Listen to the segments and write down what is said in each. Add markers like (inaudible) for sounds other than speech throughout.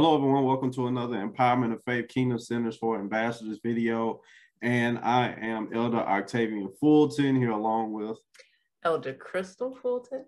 Hello, everyone. Welcome to another Empowerment of Faith Kingdom Centers for Ambassadors video. And I am Elder Octavian Fulton here along with Elder Crystal Fulton.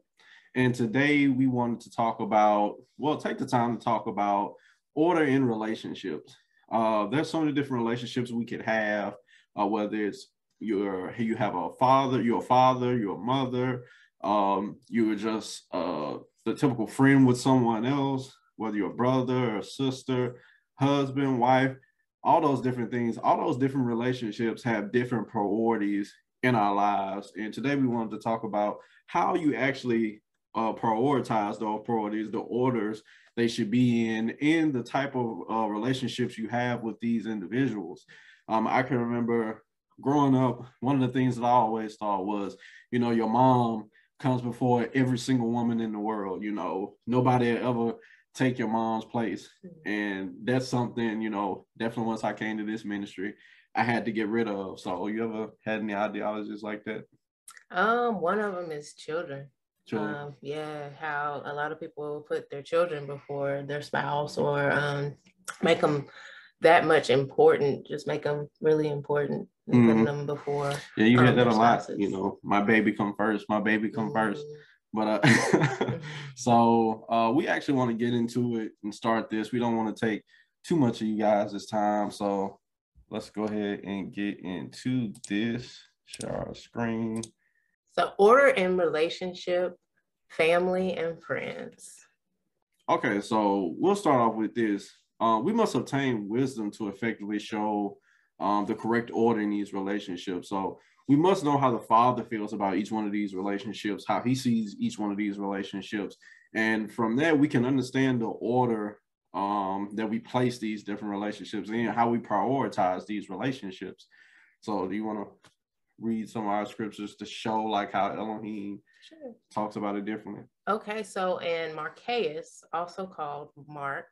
And today we wanted to talk about, well, take the time to talk about order in relationships. Uh, there's so many different relationships we could have, uh, whether it's you're you have a father, you're father, you're mother, um, you're just uh, the typical friend with someone else, whether you're a brother or a sister, husband, wife, all those different things, all those different relationships have different priorities in our lives. And today we wanted to talk about how you actually uh, prioritize those priorities, the orders they should be in, in the type of uh, relationships you have with these individuals. Um, I can remember growing up, one of the things that I always thought was, you know, your mom comes before every single woman in the world. You know, nobody ever take your mom's place. Mm-hmm. And that's something, you know, definitely once I came to this ministry, I had to get rid of. So you ever had any ideologies like that? Um, one of them is children. children. Um, yeah, how a lot of people put their children before their spouse or um, make them that much important, just make them really important mm-hmm. putting them before. Yeah, you um, that a lot. You know, my baby come first. My baby come mm-hmm. first. But uh, (laughs) so uh, we actually want to get into it and start this. We don't want to take too much of you guys this time. So let's go ahead and get into this. Share our screen. So order in relationship, family, and friends. Okay, so we'll start off with this. Uh, we must obtain wisdom to effectively show um, the correct order in these relationships. So we must know how the father feels about each one of these relationships, how he sees each one of these relationships. And from there, we can understand the order um, that we place these different relationships in, how we prioritize these relationships. So, do you want to read some of our scriptures to show like how Elohim sure. talks about it differently? Okay, so in Marcus, also called Mark,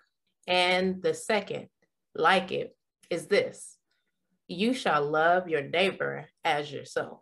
and the second, like it, is this you shall love your neighbor as yourself.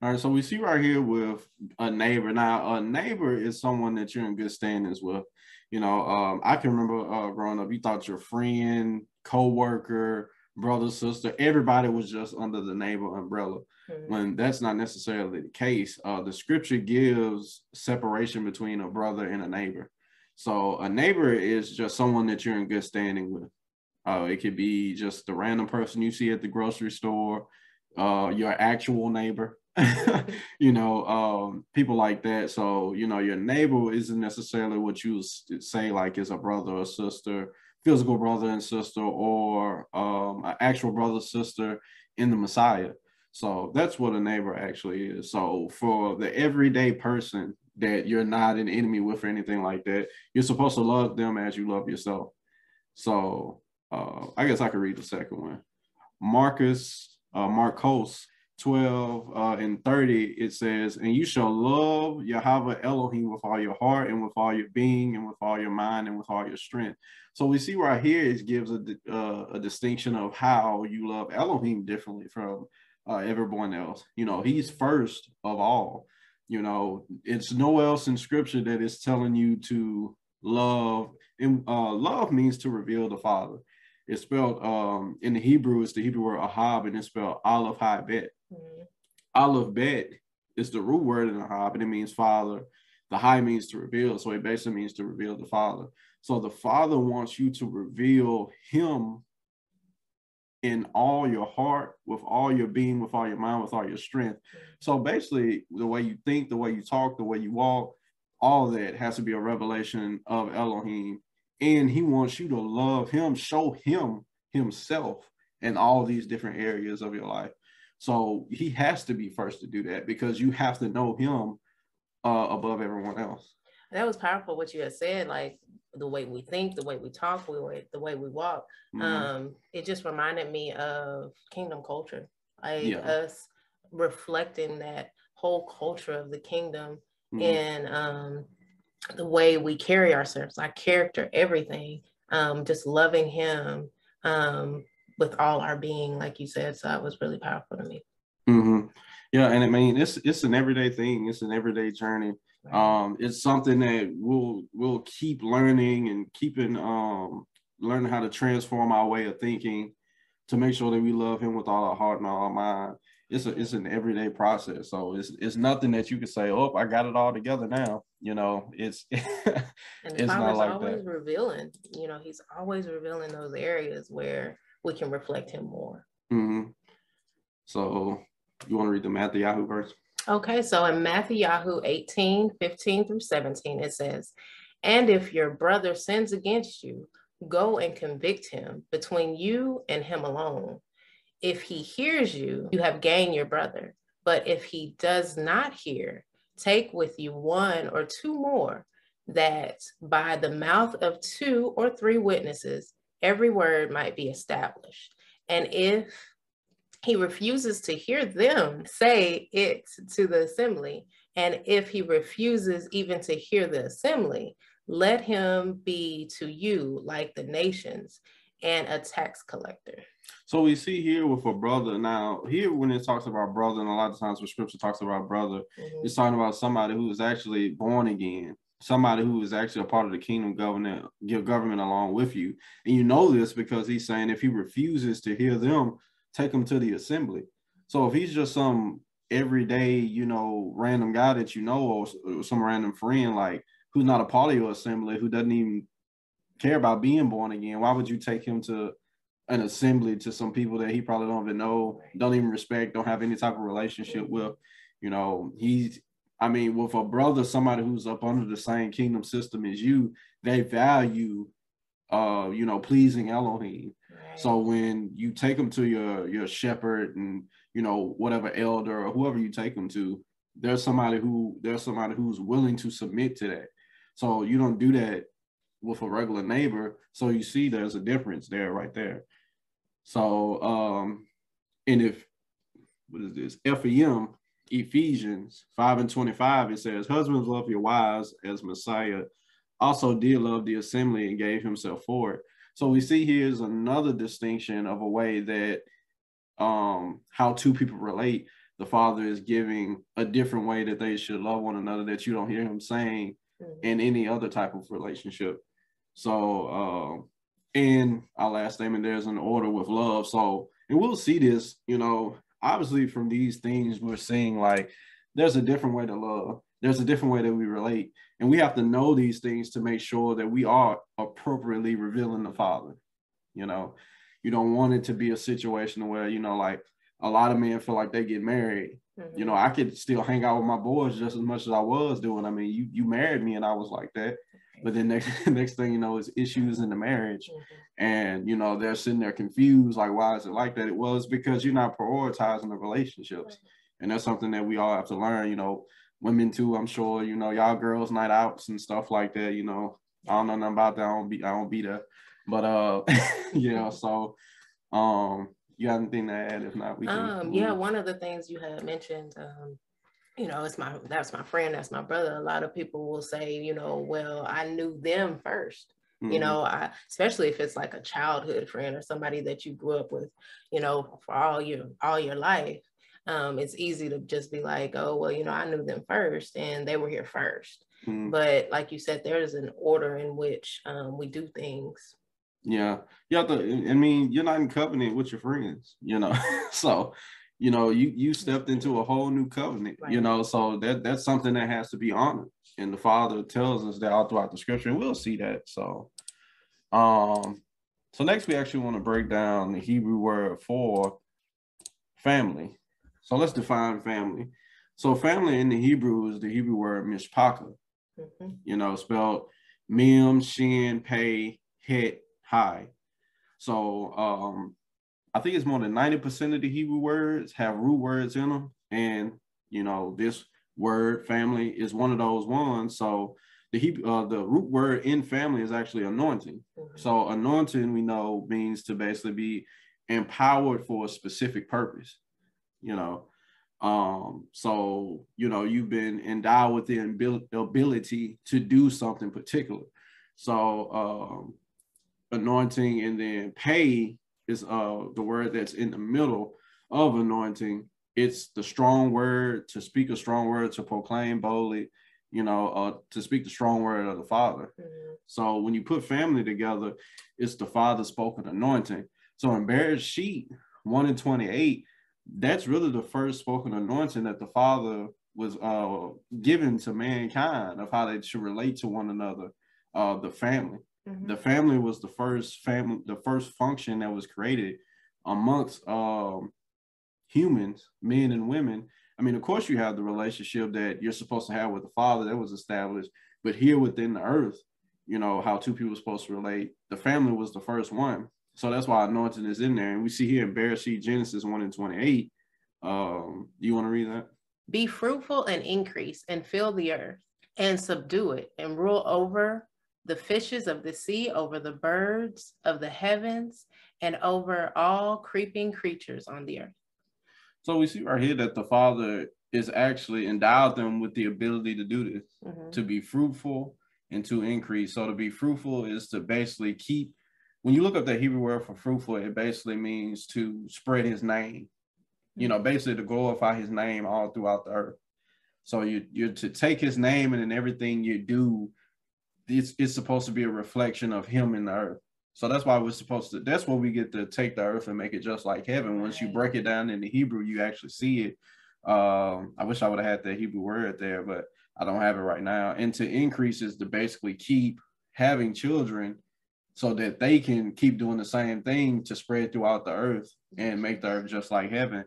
All right, so we see right here with a neighbor. Now, a neighbor is someone that you're in good standings with. You know, um, I can remember uh, growing up, you thought your friend, co-worker, brother, sister, everybody was just under the neighbor umbrella. Mm-hmm. When that's not necessarily the case. Uh, the scripture gives separation between a brother and a neighbor. So a neighbor is just someone that you're in good standing with. Uh, it could be just the random person you see at the grocery store, uh, your actual neighbor, (laughs) you know, um, people like that. So, you know, your neighbor isn't necessarily what you say like is a brother or sister, physical brother and sister, or um, an actual brother sister in the Messiah. So that's what a neighbor actually is. So for the everyday person that you're not an enemy with or anything like that, you're supposed to love them as you love yourself. So uh, I guess I could read the second one. Marcus, uh, Marcos 12 uh, and 30, it says, And you shall love Yahweh Elohim with all your heart and with all your being and with all your mind and with all your strength. So we see right here it gives a, uh, a distinction of how you love Elohim differently from uh, everyone else. You know, he's first of all. You know, it's no else in scripture that is telling you to love. And uh, love means to reveal the Father. It's spelled um, in the Hebrew, it's the Hebrew word ahab, and it's spelled aleph high bet. Mm-hmm. Aleph bet is the root word in ahab, and it means father. The high means to reveal, so it basically means to reveal the father. So the father wants you to reveal him in all your heart, with all your being, with all your mind, with all your strength. So basically, the way you think, the way you talk, the way you walk, all that has to be a revelation of Elohim and he wants you to love him, show him himself in all these different areas of your life. So he has to be first to do that because you have to know him uh, above everyone else. That was powerful what you had said, like the way we think, the way we talk, the way, the way we walk. Mm-hmm. Um, it just reminded me of kingdom culture, like yeah. us reflecting that whole culture of the kingdom mm-hmm. and um, the way we carry ourselves, our character, everything, um, just loving him um, with all our being, like you said. So it was really powerful to me. Mm-hmm. Yeah, and I mean it's it's an everyday thing. It's an everyday journey. Um, it's something that we'll we'll keep learning and keeping um learning how to transform our way of thinking to make sure that we love him with all our heart and all our mind. It's a it's an everyday process. So it's it's nothing that you can say, oh, I got it all together now. You know, it's (laughs) it's not like always that. revealing. You know, he's always revealing those areas where we can reflect him more. Mm-hmm. So you want to read the Mattithyahu verse? Okay, so in Mattithyahu 18, 15 through 17, it says, And if your brother sins against you, go and convict him between you and him alone. If he hears you, you have gained your brother. But if he does not hear, take with you one or two more, that by the mouth of two or three witnesses, every word might be established. And if he refuses to hear them say it to the assembly. And if he refuses even to hear the assembly, let him be to you like the nations and a tax collector. So we see here with a brother. Now, here when it talks about brother, and a lot of times when scripture talks about brother, mm-hmm. it's talking about somebody who is actually born again, somebody who is actually a part of the kingdom government, give government along with you. And you know this because he's saying if he refuses to hear them, take him to the assembly. So if he's just some everyday, you know, random guy that you know, or, or some random friend, like who's not a part of your assembly, who doesn't even care about being born again, why would you take him to an assembly to some people that he probably don't even know, don't even respect, don't have any type of relationship with? You know, he's I mean, with a brother, somebody who's up under the same kingdom system as you, they value uh, you know, pleasing Elohim. So when you take them to your your shepherd and you know whatever elder or whoever you take them to, there's somebody who there's somebody who's willing to submit to that. So you don't do that with a regular neighbor. So you see there's a difference there right there. So um and if what is this? FEM Ephesians 5 and 25, it says, Husbands love your wives as Messiah also did love the assembly and gave himself for it. So we see here's another distinction of a way that um, how two people relate. The father is giving a different way that they should love one another that you don't hear him saying mm-hmm. in any other type of relationship. So, uh, and our last statement, there's an order with love. So, and we'll see this, you know, obviously from these things, we're seeing like there's a different way to love. There's a different way that we relate. And we have to know these things to make sure that we are appropriately revealing the father you know. You don't want it to be a situation where you know like a lot of men feel like they get married. Mm-hmm. you know i could still hang out with my boys just as much as i was doing. I mean you you married me and i was like that but then next (laughs) next thing you know is issues in the marriage mm-hmm. and you know they're sitting there confused like why is it like that it was because you're not prioritizing the relationships and that's something that we all have to learn you know women too. I'm sure you know y'all girls' night outs and stuff like that. You know, I don't know nothing about that. I don't be I don't be there, but uh, (laughs) yeah. So, um, you got anything to add? If not, we can. Um, yeah, one of the things you had mentioned, um, you know, it's my that's my friend, that's my brother. A lot of people will say, you know, well, I knew them 1st mm-hmm. You know, I especially if it's like a childhood friend or somebody that you grew up with, you know, for all your all your life um, it's easy to just be like, oh, well, you know, I knew them first and they were here 1st mm-hmm. But like you said, there is an order in which um, we do things. Yeah. You have to, I mean, you're not in covenant with your friends, you know? (laughs) so, you know, you, you stepped into a whole new covenant, right. you know? So that that's something that has to be honored. And the Father tells us that all throughout the scripture, and we'll see that. So, um, so next we actually want to break down the Hebrew word for family. So let's define family. So family in the Hebrew is the Hebrew word mishpacha, mm-hmm. you know, spelled mem, shin, pei, het, hai. So um, I think it's more than 90% of the Hebrew words have root words in them. And, you know, this word family is one of those ones. So the Hebrew, uh, the root word in family is actually anointing. Mm-hmm. So anointing, we know, means to basically be empowered for a specific purpose you know. Um, so you know, you've been endowed with the ability to do something particular. So um anointing and then pei is uh the word that's in the middle of anointing. It's the strong word to speak a strong word to proclaim boldly you know, uh, to speak the strong word of the Father. Mm-hmm. So when you put family together, it's the Father spoken anointing. So in Bereshit, 1 in 28, that's really the first spoken anointing that the Father was uh, given to mankind of how they should relate to one another, uh, the family. Mm-hmm. The family was the first family, the first function that was created amongst um, humans, men and women. I mean, of course, you have the relationship that you're supposed to have with the Father that was established, but here within the earth, you know how two people are supposed to relate. The family was the first one, so that's why anointing is in there. And we see here in Bereshit Genesis one and twenty eight. Um, you want to read that? Be fruitful and increase, and fill the earth, and subdue it, and rule over the fishes of the sea, over the birds of the heavens, and over all creeping creatures on the earth. So we see right here that the Father is actually endowed them with the ability to do this, mm-hmm. to be fruitful and to increase. So to be fruitful is to basically keep. When you look up the Hebrew word for fruitful, it basically means to spread His name. You know, basically to glorify His name all throughout the earth. So you you're to take His name and in everything you do, it's, it's supposed to be a reflection of him in the earth. So that's why we're supposed to, that's what we get to take the earth and make it just like heaven. Once you break it down in the Hebrew, you actually see it. Um, I wish I would have had the Hebrew word there, but I don't have it right now. And to increase is to basically keep having children so that they can keep doing the same thing to spread throughout the earth and make the earth just like heaven.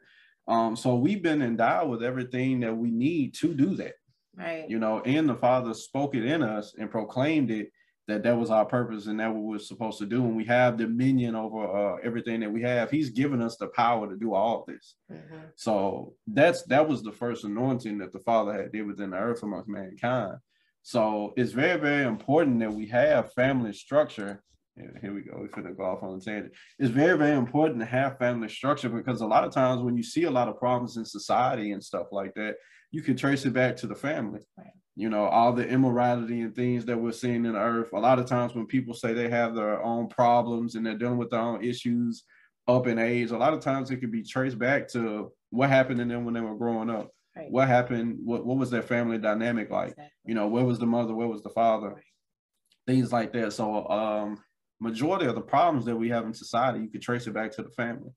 Um, so we've been endowed with everything that we need to do that. Right. You know, and the Father spoke it in us and proclaimed it that that was our purpose and that what we're supposed to do. And we have dominion over uh, everything that we have. He's given us the power to do all this. Mm-hmm. So that's that was the first anointing that the Father had did within the earth amongst mankind. So it's very, very important that we have family structure. here we go. We're going to go off on a tangent. It's very, very important to have family structure because a lot of times when you see a lot of problems in society and stuff like that, you can trace it back to the family. You know, all the immorality and things that we're seeing in the earth. A lot of times when people say they have their own problems and they're dealing with their own issues up in age, a lot of times it could be traced back to what happened to them when they were growing up. Right. What happened? What, what was their family dynamic like? Exactly. You know, where was the mother? Where was the father? Right. Things like that. So, um, majority of the problems that we have in society, you could trace it back to the family.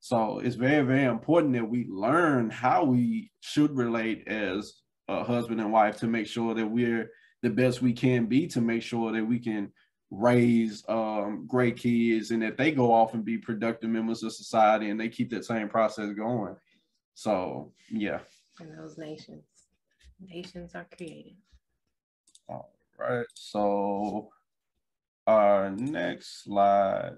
So it's very, very important that we learn how we should relate as a husband and wife to make sure that we're the best we can be to make sure that we can raise um, great kids and that they go off and be productive members of society and they keep that same process going. So yeah. And those nations, nations are created. All right. So our next slide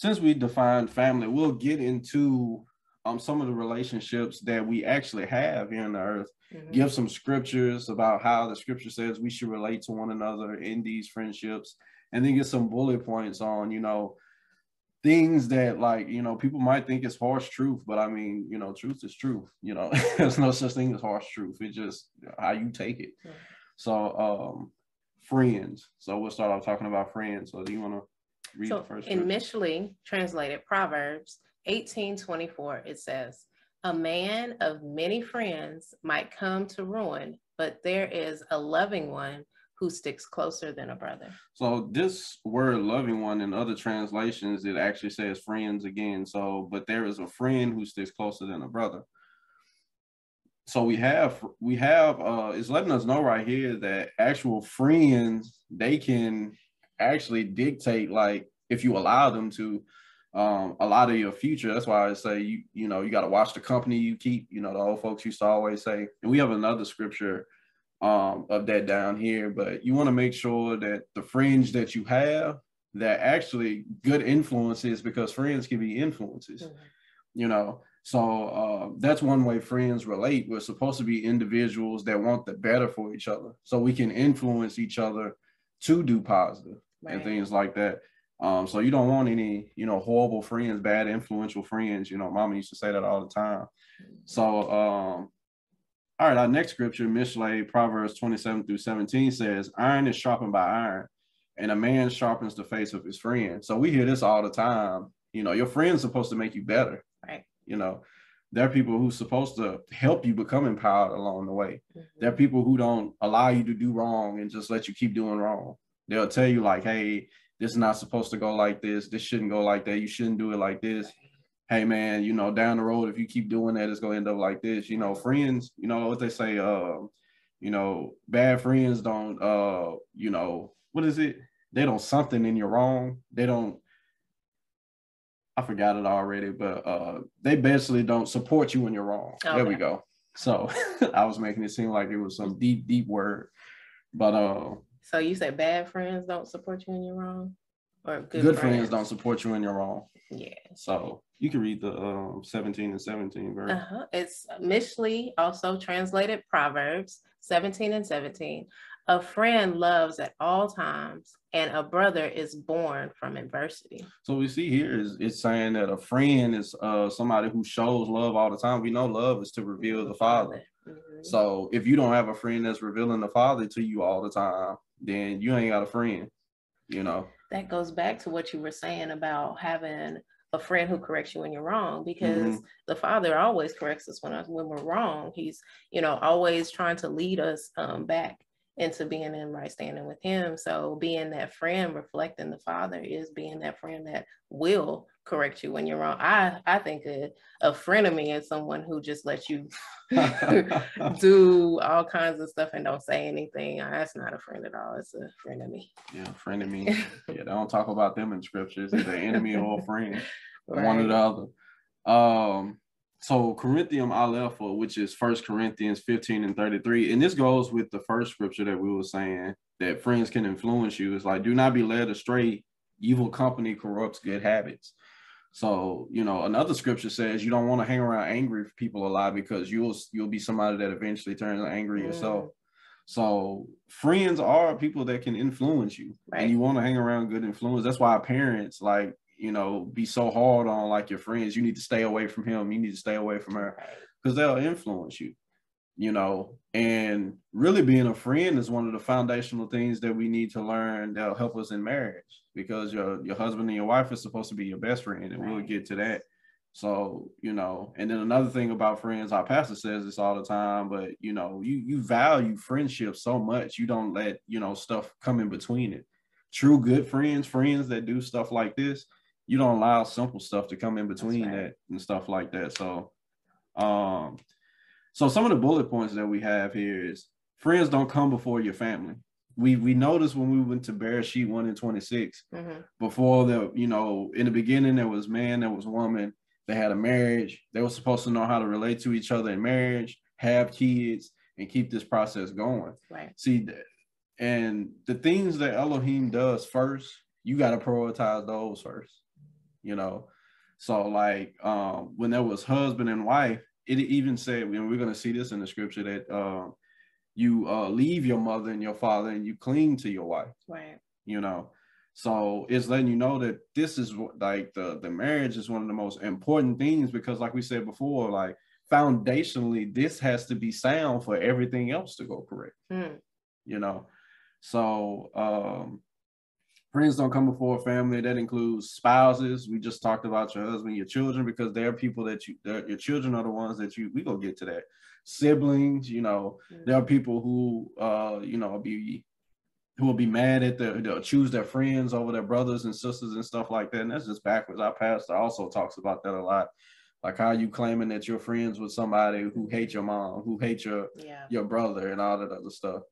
since we defined family, we'll get into um, some of the relationships that we actually have here on the earth. Mm-hmm. Give some scriptures about how the scripture says we should relate to one another in these friendships, and then get some bullet points on, you know, things that like you know people might think is harsh truth but i mean you know truth is truth you know (laughs) there's no such thing as harsh truth it's just how you take it mm-hmm. so um friends so we'll start off talking about friends so do you want to Read so in Mishlei translated Proverbs 18:24, it says, "A man of many friends might come to ruin, but there is a loving one who sticks closer than a brother." So this word "loving one" in other translations it actually says friends again. So, but there is a friend who sticks closer than a brother. So we have we have uh it's letting us know right here that actual friends they can actually dictate like if you allow them to um, a lot of your future. That's why I say you you know you got to watch the company you keep. You know the old folks used to always say, and we have another scripture um, of that down here. But you want to make sure that the friends that you have that actually good influences because friends can be influences. Mm-hmm. You know, so uh, that's one way friends relate. We're supposed to be individuals that want the better for each other, so we can influence each other to do positive right. and things like that. Um, so you don't want any, you know, horrible friends, bad influential friends. You know, mama used to say that all the time. So, um, all right, our next scripture, Mishlei, Proverbs 27 through 17 says, Iron is sharpened by iron, and a man sharpens the face of his friend. So we hear this all the time. You know, your friend's supposed to make you better. Right. You know, there are people who's supposed to help you become empowered along the way. Mm-hmm. There are people who don't allow you to do wrong and just let you keep doing wrong. They'll tell you like, hey, this is not supposed to go like this. This shouldn't go like that. You shouldn't do it like this. Hey man, you know, down the road, if you keep doing that, it's gonna end up like this. You know, friends, you know what they say, uh, you know, bad friends don't uh, you know, what is it? They don't something in you wrong. They don't I forgot it already, but uh, they basically don't support you when you're wrong. Okay. There we go. So (laughs) I was making it seem like it was some deep, deep word, but uh. So you say bad friends don't support you when you're wrong, or good, good friends. friends don't support you when you're wrong. Yeah. So you can read the um, 17 and 17 verse. Uh-huh. It's Mishlei also translated Proverbs 17 and 17. A friend loves at all times, and a brother is born from adversity. So we see here is it's saying that a friend is uh somebody who shows love all the time. We know love is to reveal the Father. Mm-hmm. So if you don't have a friend that's revealing the Father to you all the time, then you ain't got a friend. You know. That goes back to what you were saying about having a friend who corrects you when you're wrong because mm-hmm. the father always corrects us when, when we're wrong he's you know always trying to lead us um, back into being in right standing with him. So being that friend, reflecting the father is being that friend that will correct you when you're wrong. I, I think a, a frenemy is someone who just lets you (laughs) do all kinds of stuff and don't say anything. That's not a friend at all. It's a frenemy. Yeah, frenemy. yeah, they don't talk about them in scriptures. They're enemy or friend. Right. (laughs) One or the other. Um, so Corinthian Aleph, which is First Corinthians 15 and 33, and this goes with the first scripture that we were saying that friends can influence you. It's like, do not be led astray. Evil company corrupts good habits. So, you know, another scripture says you don't want to hang around angry people a lot because you'll you'll be somebody that eventually turns angry mm. yourself. So friends are people that can influence you. Right. And you want to hang around good influence. That's why parents like you know, be so hard on like your friends. You need to stay away from him. You need to stay away from her because they'll influence you, you know. And really being a friend is one of the foundational things that we need to learn that'll help us in marriage because your your husband and your wife is supposed to be your best friend, and right. we'll get to that. So, you know, and then another thing about friends, our pastor says this all the time, but you know, you you value friendship so much, you don't let, you know, stuff come in between it. True good friends, friends that do stuff like this, you don't allow simple stuff to come in between right. that and stuff like that. So, um, so some of the bullet points that we have here is friends don't come before your family. We we noticed when we went to Bereshit one and 26, mm-hmm. before the you know in the beginning there was man, there was woman, they had a marriage, they were supposed to know how to relate to each other in marriage, have kids, and keep this process going. Right. See, and the things that Elohim does first, you got to prioritize those first you know. So like um, when there was husband and wife, it even said, and we're going to see this in the scripture that uh, you uh, leave your mother and your father and you cling to your wife. Right. You know, so it's letting you know that this is like the the marriage is one of the most important things because, like we said before, like foundationally, this has to be sound for everything else to go correct. Mm. You know, so um, friends don't come before family. That includes spouses. We just talked about your husband, your children, because they're people that you, your children are the ones that you, We gonna get to that. Siblings, you know, mm-hmm. there are people who, uh, you know, be, who will be mad at the, they'll choose their friends over their brothers and sisters and stuff like that. And that's just backwards. Our pastor also talks about that a lot. Like how you claiming that you're friends with somebody who hates your mom, who hates your, yeah. your brother and all that other stuff.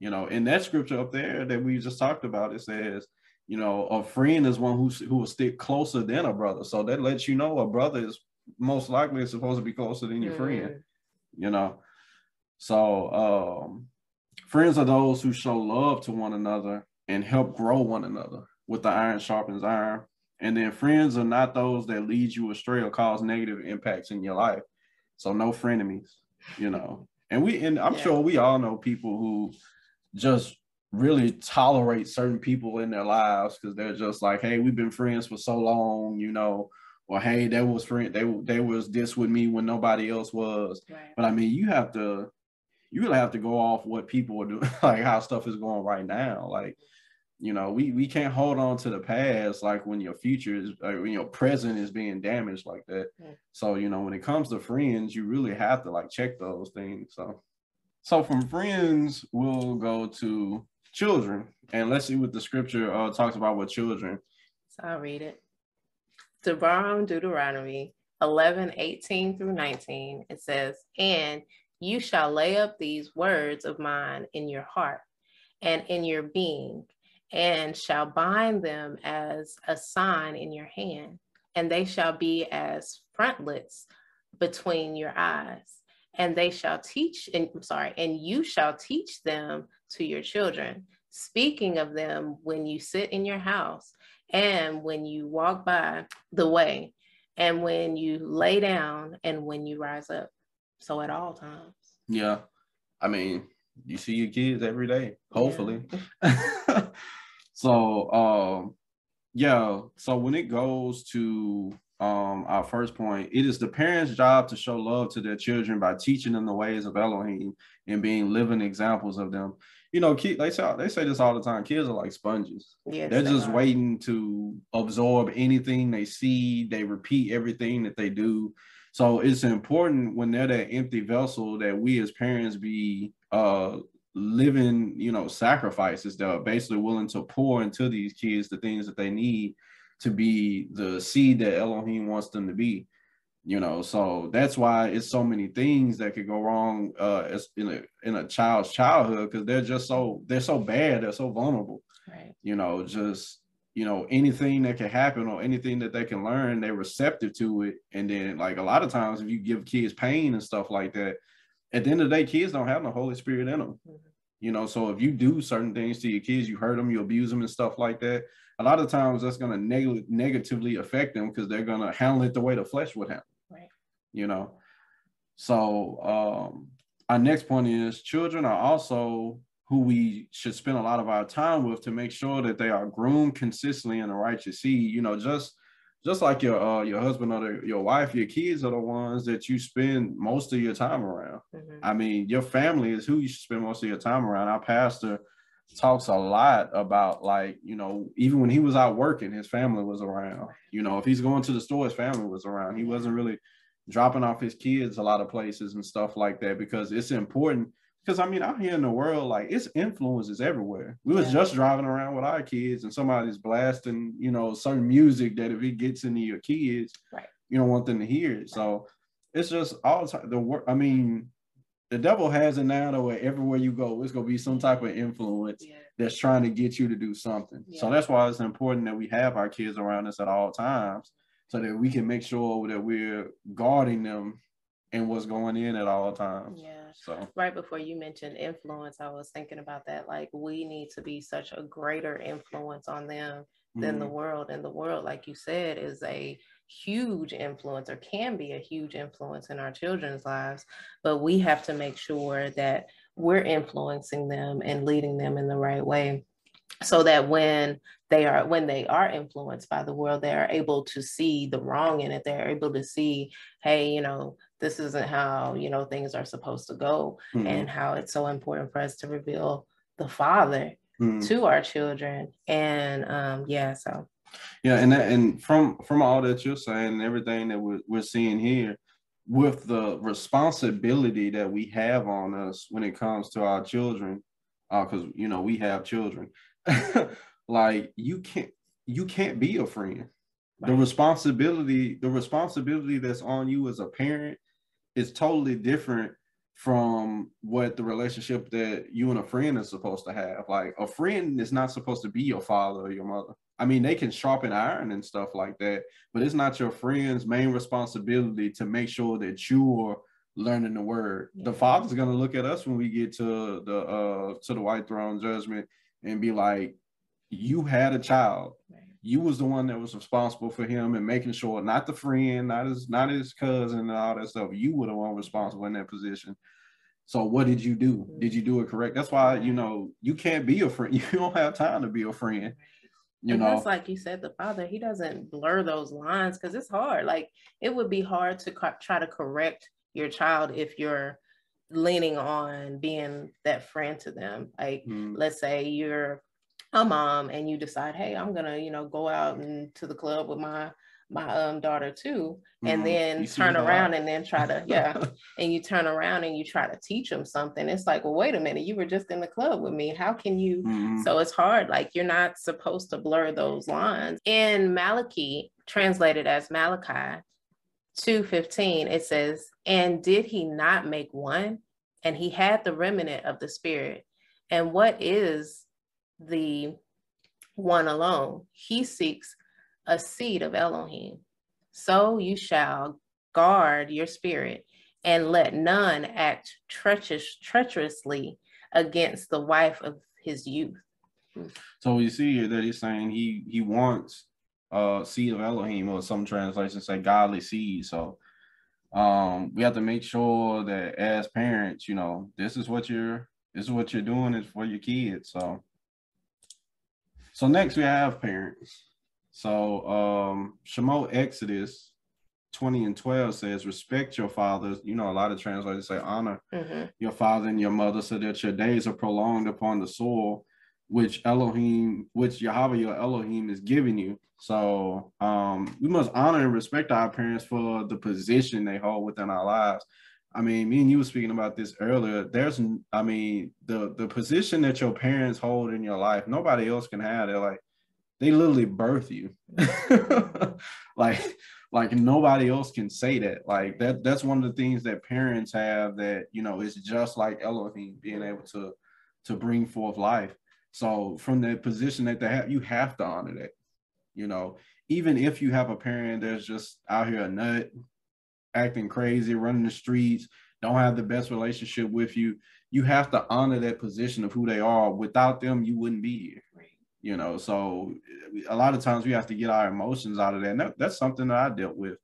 You know, in that scripture up there that we just talked about, it says, you know, a friend is one who who will stick closer than a brother. So that lets you know a brother is most likely supposed to be closer than your mm. friend. You know, so um, friends are those who show love to one another and help grow one another with the iron sharpens iron. And then friends are not those that lead you astray or cause negative impacts in your life. So no frenemies, you know. And we and I'm yeah. sure we all know people who just really tolerate certain people in their lives because they're just like, hey, we've been friends for so long, you know, or hey, that was friend, they they was this with me when nobody else was. Right. But I mean, you have to, you really have to go off what people are doing, (laughs) like how stuff is going right now. Like, You know, we we can't hold on to the past like when your future is like when your present is being damaged like that. So, you know, when it comes to friends, you really have to like check those things. So so from friends, we'll go to children. And let's see what the scripture uh, talks about with children. So I'll read it. To Deuteronomy 11, 18 through 19, it says, And you shall lay up these words of mine in your heart and in your being, and shall bind them as a sign in your hand, and they shall be as frontlets between your eyes. And they shall teach, and I'm sorry, and you shall teach them to your children, speaking of them when you sit in your house and when you walk by the way, and when you lay down and when you rise up. So at all times. Yeah. I mean, you see your kids every day, hopefully. Yeah. (laughs) so um yeah, so when it goes to um our first point, it is the parents' job to show love to their children by teaching them the ways of Elohim and being living examples of them. You know, kids they say they say this all the time. Kids are like sponges. Yes, They're just are. waiting to absorb anything they see. They repeat everything that they do. So it's important when they're that empty vessel that we as parents be uh living, you know, sacrifices that are basically willing to pour into these kids the things that they need to be the seed that Elohim wants them to be. You know, so that's why it's so many things that could go wrong uh as in a in a child's childhood because they're just so they're so bad, they're so vulnerable. Right. You know, just you know anything that can happen or anything that they can learn they're receptive to it and then like a lot of times if you give kids pain and stuff like that at the end of the day kids don't have the holy spirit in them mm-hmm. you know so if you do certain things to your kids you hurt them you abuse them and stuff like that a lot of times that's going to neg- negatively affect them because they're going to handle it the way the flesh would handle you know so um our next point is children are also who we should spend a lot of our time with to make sure that they are groomed consistently in the righteous seed. You know, just just like your uh, your husband or the, your wife, your kids are the ones that you spend most of your time around. Mm-hmm. I mean, your family is who you should spend most of your time around. Our pastor talks a lot about like you know even when he was out working, his family was around. You know, if he's going to the store, his family was around. He wasn't really dropping off his kids a lot of places and stuff like that because it's important because I mean, out here in the world, like it's influences everywhere. We was yeah. just driving around with our kids, and somebody's blasting, you know, certain music that if it gets into your kids, right. you don't want them to hear it. Right. So it's just all the. The work. I mean, the devil has it now that where everywhere you go, it's gonna be some type of influence yeah. that's trying to get you to do something. Yeah. So that's why it's important that we have our kids around us at all times, so that we can make sure that we're guarding them and what's going in at all times. Yeah. So right before you mentioned influence, I was thinking about that. Like we need to be such a greater influence on them than mm-hmm. the world. And the world, like you said, is a huge influence or can be a huge influence in our children's lives. But we have to make sure that we're influencing them and leading them in the right way so that when they are when they are influenced by the world they are able to see the wrong in it they're able to see hey you know this isn't how you know things are supposed to go mm-hmm. and how it's so important for us to reveal the father mm-hmm. to our children and um yeah so yeah and that, and from from all that you're saying and everything that we're, we're seeing here with the responsibility that we have on us when it comes to our children because uh, you know we have children (laughs) like you can't you can't be a friend right. the responsibility the responsibility that's on you as a parent is totally different from what the relationship that you and a friend is supposed to have like a friend is not supposed to be your father or your mother i mean they can sharpen iron and stuff like that but it's not your friend's main responsibility to make sure that you're learning the word yeah. the father's going to look at us when we get to the uh to the white throne judgment and be like, you had a child. You was the one that was responsible for him and making sure, not the friend, not his, not his cousin, and all that stuff. You were the one responsible in that position. So what did you do? Did you do it correct? That's why you know you can't be a friend. (laughs) You don't have time to be a friend. You and know, that's like you said, the father he doesn't blur those lines because it's hard. Like it would be hard to co- try to correct your child if you're leaning on being that friend to them. Like, mm let's say you're a mom and you decide, hey, I'm gonna, you know, go out and to the club with my my um daughter too, and mm-hmm. then turn around and then try to, yeah, (laughs) and you turn around and you try to teach them something. It's like, well, wait a minute, you were just in the club with me. How can you? Mm-hmm. So it's hard. Like you're not supposed to blur those lines. In Malachi, translated as Malachi 2:15, it says, and did he not make one? And he had the remnant of the spirit. And what is the one alone? He seeks a seed of Elohim. So you shall guard your spirit and let none act treacherous, treacherously against the wife of his youth. So we see here that he's saying he he wants uh seed of Elohim, or some translations say godly seed. So um we have to make sure that as parents you know this is what you're this is what you're doing is for your kids so so next we have parents so um shemot exodus 20 and 12 says respect your fathers you know a lot of translators say honor mm-hmm. your father and your mother so that your days are prolonged upon the soil which elohim which yahweh your elohim is giving you so um, we must honor and respect our parents for the position they hold within our lives. I mean, me and you were speaking about this earlier. There's, I mean, the the position that your parents hold in your life, nobody else can have. They're like, they literally birth you. (laughs) like, like nobody else can say that. Like that. That's one of the things that parents have that you know is just like Elohim being able to to bring forth life. So from the position that they have, you have to honor that. You know, even if you have a parent that's just out here a nut, acting crazy, running the streets, don't have the best relationship with you, you have to honor that position of who they are. Without them, you wouldn't be here. You know, so a lot of times we have to get our emotions out of that. And that, that's something that I dealt with.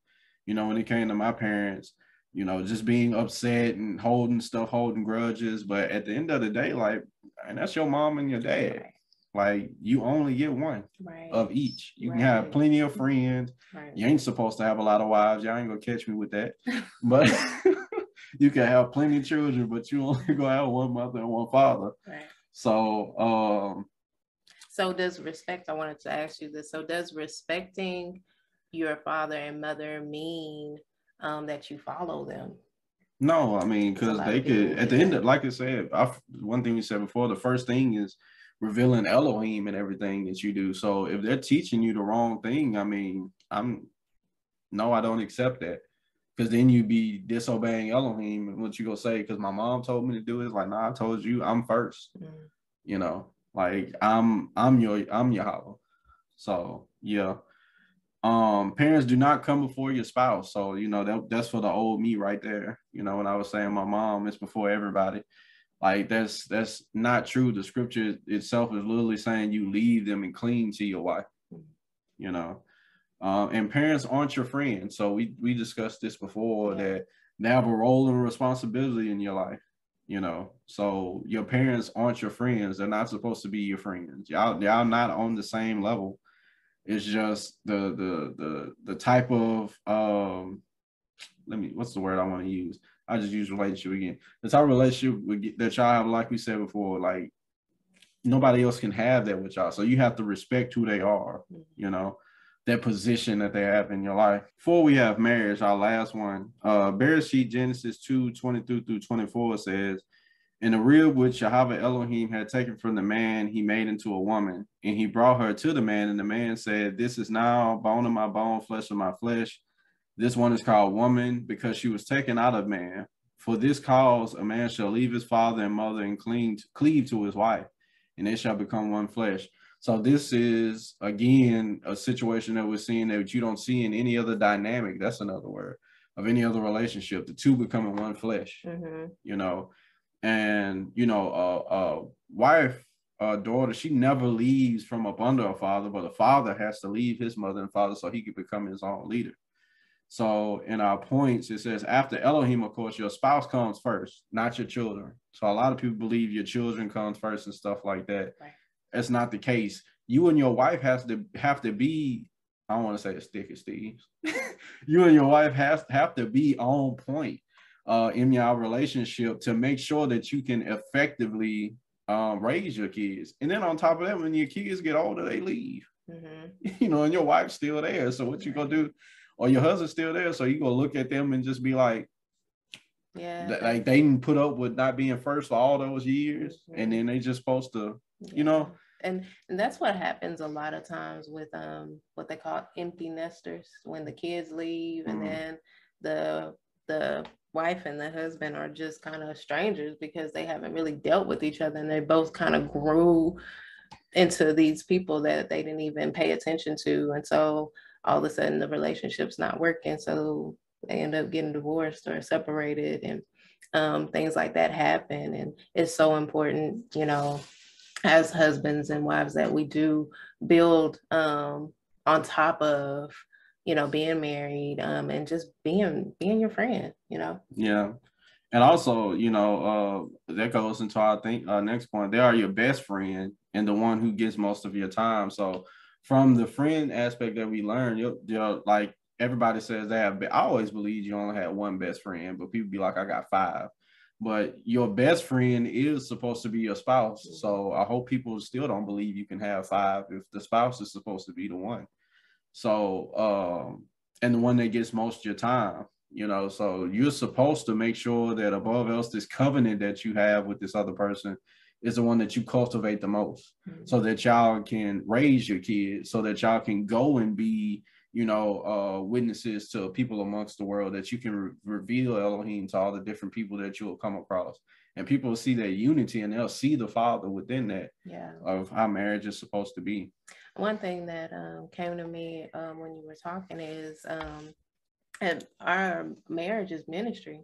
You know, when it came to my parents, you know, just being upset and holding stuff, holding grudges. But at the end of the day, like, and that's your mom and your dad. Like you only get one right. of each. You right. can have plenty of friends. Right. You ain't supposed to have a lot of wives. Y'all ain't gonna catch me with that. (laughs) but (laughs) you can have plenty of children, but you only (laughs) gonna have one mother and one father. So um so does respect, I wanted to ask you this. So does respecting your father and mother mean um, that you follow them? No, I mean, because they could, at the end of, like I said, I, one thing we said before, the first thing is revealing Elohim and everything that you do. So if they're teaching you the wrong thing, I mean, I'm no, I don't accept that. Cause then you be disobeying Elohim and what you gonna say? Cause my mom told me to do it. like, nah, I told you I'm 1st mm-hmm. You know, like I'm I'm your I'm your Yahweh. So yeah. Um, parents do not come before your spouse. So you know that that's for the old me right there. You know, when I was saying my mom, it's before everybody. Like that's that's not true. The scripture itself is literally saying you leave them and cling to your wife. You know, um, and parents aren't your friends. So we we discussed this before that they have a role and responsibility in your life. You know, so your parents aren't your friends. They're not supposed to be your friends. Y'all y'all not on the same level. It's just the the the the type of um let me what's the word I want to use I just use relationship again. The type of relationship that y'all have, like we said before, like nobody else can have that with y'all. So you have to respect who they are, mm-hmm. you know, that position that they have in your life. Before we have marriage, our last one, uh Bereshit Genesis 2, 22 through 24 says, in the rib which Yahweh Elohim had taken from the man, he made into a woman, and he brought her to the man, and the man said, This is now bone of my bone, flesh of my flesh. This one is called woman because she was taken out of man. For this cause, a man shall leave his father and mother and clean, cleave to his wife, and they shall become one flesh. So this is again a situation that we're seeing that you don't see in any other dynamic. That's another word of any other relationship. The two becoming one flesh. Mm-hmm. You know, and you know, a, a wife, a daughter, she never leaves from up under a father, but a father has to leave his mother and father so he can become his own leader. So in our points, it says after Elohim, of course, your spouse comes first, not your children. So a lot of people believe your children comes first and stuff like that. Right. That's not the case. You and your wife has to have to be. I don't want to say a stick of Steve. (laughs) you and your wife has have to be on point uh, in your relationship to make sure that you can effectively um, raise your kids. And then on top of that, when your kids get older, they leave. Mm-hmm. (laughs) You know, and your wife's still there. So what you gonna do? Or your husband's still there. So you gonna look at them and just be like, yeah, like they didn't put up with not being first for all those years, mm-hmm. and then they just supposed to, yeah. you know. And and that's what happens a lot of times with um what they call empty nesters when the kids leave mm-hmm. and then the the wife and the husband are just kind of strangers because they haven't really dealt with each other and they both kind of grew into these people that they didn't even pay attention to and so all of a sudden the relationship's not working so they end up getting divorced or separated and um, things like that happen and it's so important you know as husbands and wives that we do build um, on top of you know, being married, um, and just being being your friend, you know. Yeah. And also, you know, uh, that goes into our think uh, next point. They are your best friend and the one who gets most of your time. So, from the friend aspect that we learn, you you like everybody says they have. I always believed you only had one best friend, but people be like, I got five. But your best friend is supposed to be your spouse. So I hope people still don't believe you can have five if the spouse is supposed to be the one. So, um, and the one that gets most of your time, you know, so you're supposed to make sure that above else, this covenant that you have with this other person is the one that you cultivate the most mm-hmm. so that y'all can raise your kids, so that y'all can go and be, you know, uh, witnesses to people amongst the world that you can re- reveal Elohim to all the different people that you'll come across. And people will see that unity and they'll see the Father within that yeah. of how marriage is supposed to be one thing that um, came to me um, when you were talking is um, and our marriage is ministry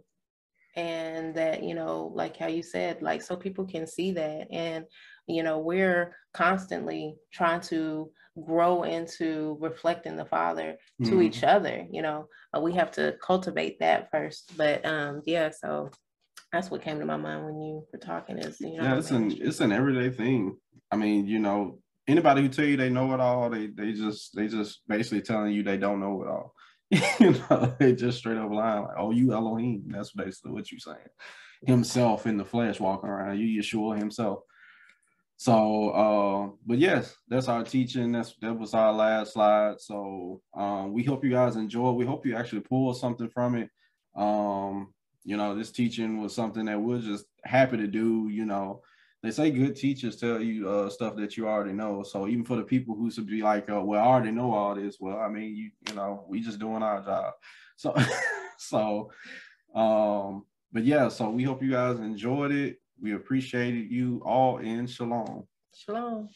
and that you know like how you said like so people can see that and you know we're constantly trying to grow into reflecting the father to mm-hmm. each other you know uh, we have to cultivate that first but um yeah so that's what came to my mind when you were talking is you know yeah it's an it's an everyday thing i mean you know anybody who tell you they know it all, they they just they just basically telling you they don't know it all. (laughs) you know, they just straight up lying like, "Oh, you Elohim." That's basically what you're saying. Himself in the flesh walking around, you Yeshua himself. So, uh, but yes, that's our teaching. That's that was our last slide. So, um, we hope you guys enjoy. We hope you actually pull something from it. Um, you know, this teaching was something that we're just happy to do. You know, they say good teachers tell you uh, stuff that you already know. So even for the people who should be like, uh, well, I already know all this. Well, I mean, you you know, we just doing our job. (laughs) So so um, but yeah, so we hope you guys enjoyed it. We appreciated you all in shalom. Shalom.